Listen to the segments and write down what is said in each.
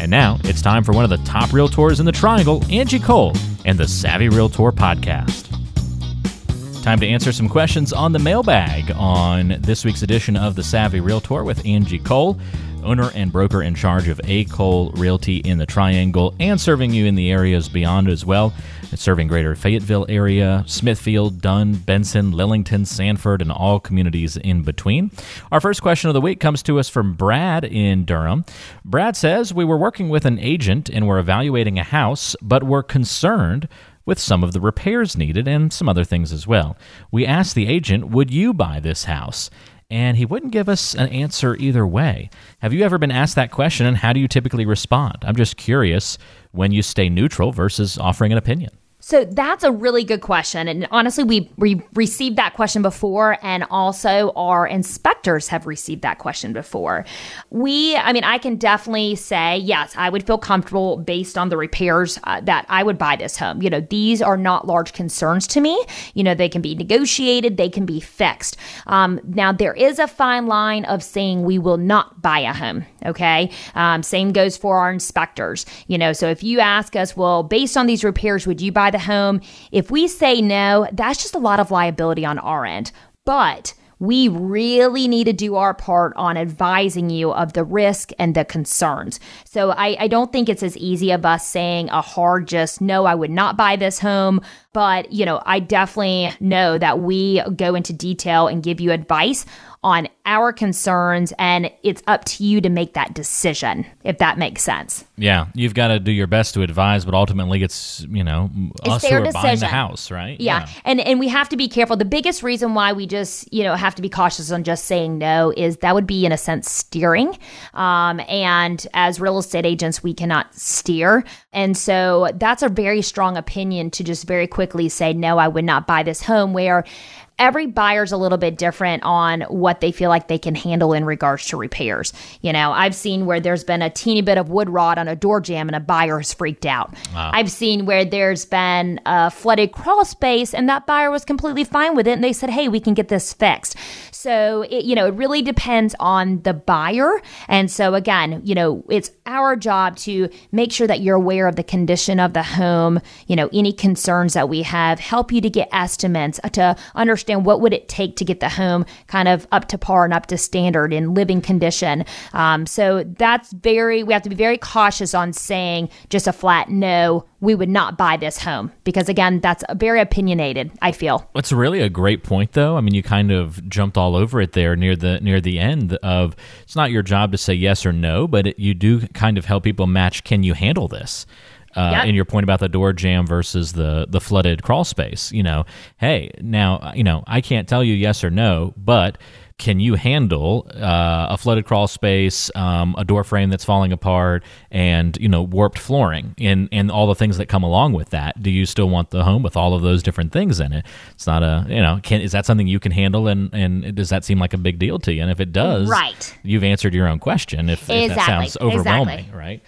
And now it's time for one of the top realtors in the triangle, Angie Cole, and the Savvy Realtor podcast. Time to answer some questions on the mailbag on this week's edition of the Savvy Realtor with Angie Cole, owner and broker in charge of A. Cole Realty in the Triangle and serving you in the areas beyond as well. It's serving greater Fayetteville area, Smithfield, Dunn, Benson, Lillington, Sanford, and all communities in between. Our first question of the week comes to us from Brad in Durham. Brad says, We were working with an agent and were evaluating a house, but were concerned with some of the repairs needed and some other things as well. We asked the agent, Would you buy this house? And he wouldn't give us an answer either way. Have you ever been asked that question, and how do you typically respond? I'm just curious when you stay neutral versus offering an opinion. So that's a really good question. And honestly, we, we received that question before, and also our inspectors have received that question before. We, I mean, I can definitely say, yes, I would feel comfortable based on the repairs uh, that I would buy this home. You know, these are not large concerns to me. You know, they can be negotiated, they can be fixed. Um, now, there is a fine line of saying we will not buy a home. Okay. Um, same goes for our inspectors. You know, so if you ask us, well, based on these repairs, would you buy the home. If we say no, that's just a lot of liability on our end. But we really need to do our part on advising you of the risk and the concerns. So I, I, don't think it's as easy of us saying a hard just no, I would not buy this home. But, you know, I definitely know that we go into detail and give you advice on our concerns, and it's up to you to make that decision, if that makes sense. Yeah, you've got to do your best to advise, but ultimately, it's you know it's us who are decision. buying the house, right? Yeah. yeah, and and we have to be careful. The biggest reason why we just you know have to be cautious on just saying no is that would be in a sense steering, um, and as real estate agents, we cannot steer, and so that's a very strong opinion to just very quickly say no, I would not buy this home. Where every buyer's a little bit different on what they feel like they can handle in regards to repairs. You know, I've seen where there's been a teeny bit of wood rot on a door jamb and a buyer has freaked out. Wow. I've seen where there's been a flooded crawl space and that buyer was completely fine with it and they said, "Hey, we can get this fixed." So, it, you know, it really depends on the buyer. And so again, you know, it's our job to make sure that you're aware of the condition of the home, you know, any concerns that we have, help you to get estimates uh, to understand understand what would it take to get the home kind of up to par and up to standard in living condition. Um, so that's very, we have to be very cautious on saying just a flat no, we would not buy this home because again, that's very opinionated, I feel. It's really a great point though. I mean, you kind of jumped all over it there near the near the end of it's not your job to say yes or no, but it, you do kind of help people match can you handle this? Uh, yep. in your point about the door jamb versus the the flooded crawl space. You know, hey, now you know I can't tell you yes or no, but can you handle uh, a flooded crawl space, um, a door frame that's falling apart, and you know warped flooring, and and all the things that come along with that? Do you still want the home with all of those different things in it? It's not a you know can is that something you can handle, and and does that seem like a big deal to you? And if it does, right, you've answered your own question. If, exactly. if that sounds overwhelming, exactly. right?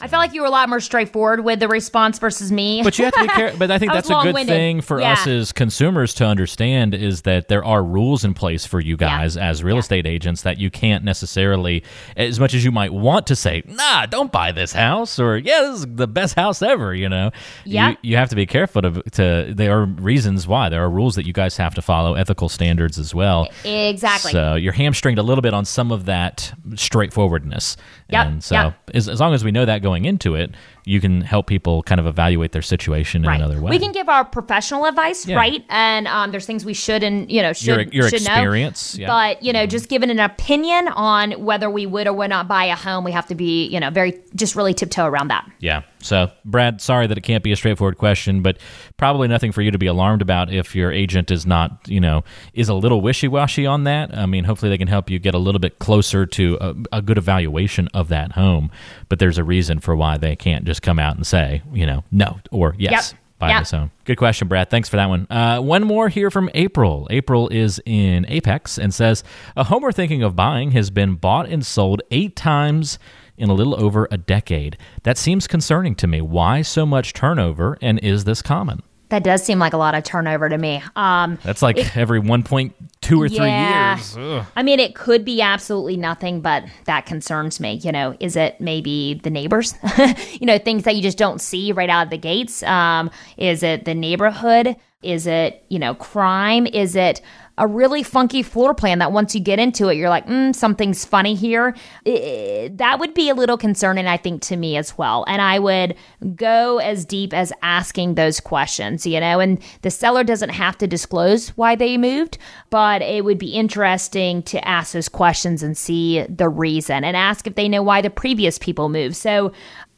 I felt like you were a lot more straightforward with the response versus me. But you have to be careful. But I think that's a good thing for yeah. us as consumers to understand is that there are rules in place for you guys yeah. as real yeah. estate agents that you can't necessarily, as much as you might want to say, nah, don't buy this house, or yeah, this is the best house ever. You know, yeah. You, you have to be careful to, to. There are reasons why there are rules that you guys have to follow, ethical standards as well. Exactly. So you're hamstringed a little bit on some of that straightforwardness. Yep. And so yep. as, as long as we know that going into it, you can help people kind of evaluate their situation in another way. We can give our professional advice, Yeah. right? And um, there's things we should and you know should your your should experience. know. yeah. Mm-hmm. But you know, just giving an opinion on whether we would or would not buy a home, we have to be you know very just really tiptoe around that. Yeah. So, Brad, sorry that it can't be a straightforward question, but probably nothing for you to be alarmed about if your agent is not, you know, is a little wishy washy on that. I mean, hopefully they can help you get a little bit closer to a, a good evaluation of that home. But there's a reason for why they can't just come out and say, you know, no or yes. Yep. Buy Yep. this home. Good question, Brad. Thanks for that one. Uh, one more here from April. April is in Apex and says a home we're thinking of buying has been bought and sold eight times in a little over a decade. That seems concerning to me. Why so much turnover, and is this common? That does seem like a lot of turnover to me. Um, That's like every 1.2 or 3 years. Ugh. I mean, it could be absolutely nothing, but that concerns me. You know, is it maybe the neighbors? you know, things that you just don't see right out of the gates. Um, is it the neighborhood? Is it, you know, crime? Is it a really funky floor plan that once you get into it, you're like, mm, something's funny here? Eh, that would be a little concerning, I think, to me as well. And I would go as deep as asking those questions, you know, and the seller doesn't have to disclose why they moved, but it would be interesting to ask those questions and see the reason and ask if they know why the previous people moved. So,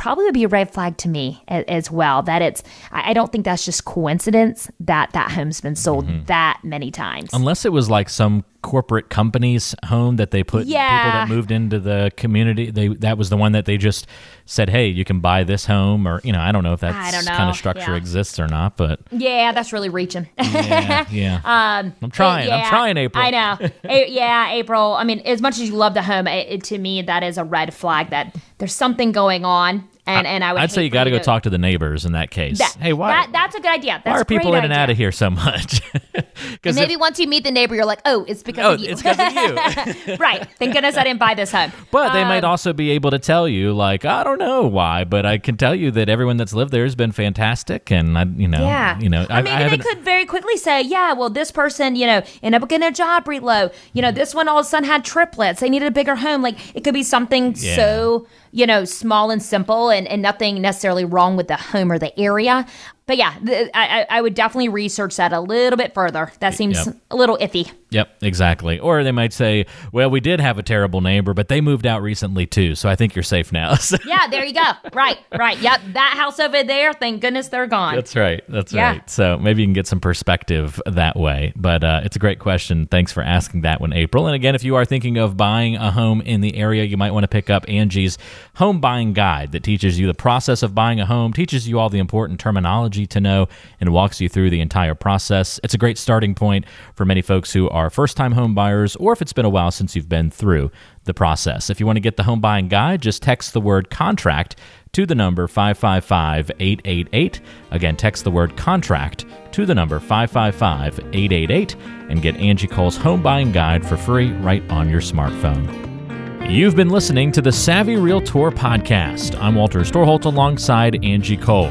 probably would be a red flag to me as, as well that it's I, I don't think that's just coincidence that that home's been sold mm-hmm. that many times. Unless it was like some corporate company's home that they put people that moved into the community. They that was the one that they just said, "Hey, you can buy this home," or you know, I don't know if that kind of structure Yeah. exists or not, but yeah that's really reaching yeah, yeah. Um, I'm trying. I'm trying, April. I know. A- yeah, April. I mean, as much as you love the home, it, it- to me that is a red flag that there's something going on, and and I would. I'd say you got to go talk to the neighbors in that case. That, hey, why? That, that's a good idea. That's why are people in and out of here so much? Because Maybe once you meet the neighbor, you're like, oh, it's because oh, of you. it's because of you. right. Thank goodness I didn't buy this home. But they Um, might also be able to tell you, like, I don't know why, but I can tell you that everyone that's lived there has been fantastic, and I, you know, Yeah. you know, or I, maybe I they could very quickly say, yeah, well, this person, you know, ended up getting a job reload. You know, this one all of a sudden had triplets. They needed a bigger home. Like it could be something Yeah. so, you know, small and simple and, and nothing necessarily wrong with the home or the area. But yeah, th- I, I would definitely research that a little bit further. That seems Yep. a little iffy. Yep, exactly. Or they might say, well, we did have a terrible neighbor, but they moved out recently too, so I think you're safe now. Yeah, there you go. right, right. Yep, that house over there, thank goodness they're gone. That's right. That's Yeah. right. So maybe you can get some perspective that way. But uh, it's a great question. Thanks for asking that one, April. And again, if you are thinking of buying a home in the area, you might want to pick up Angie's home buying guide that teaches you the process of buying a home, teaches you all the important terminology to know, and walks you through the entire process. It's a great starting point for many folks who are first time home buyers or if it's been a while since you've been through the process. If you want to get the home buying guide, just text the word contract to the number 555 888. Again, text the word contract to the number 555 888 and get Angie Cole's home buying guide for free right on your smartphone. You've been listening to the Savvy Realtor podcast. I'm Walter Storholt alongside Angie Cole.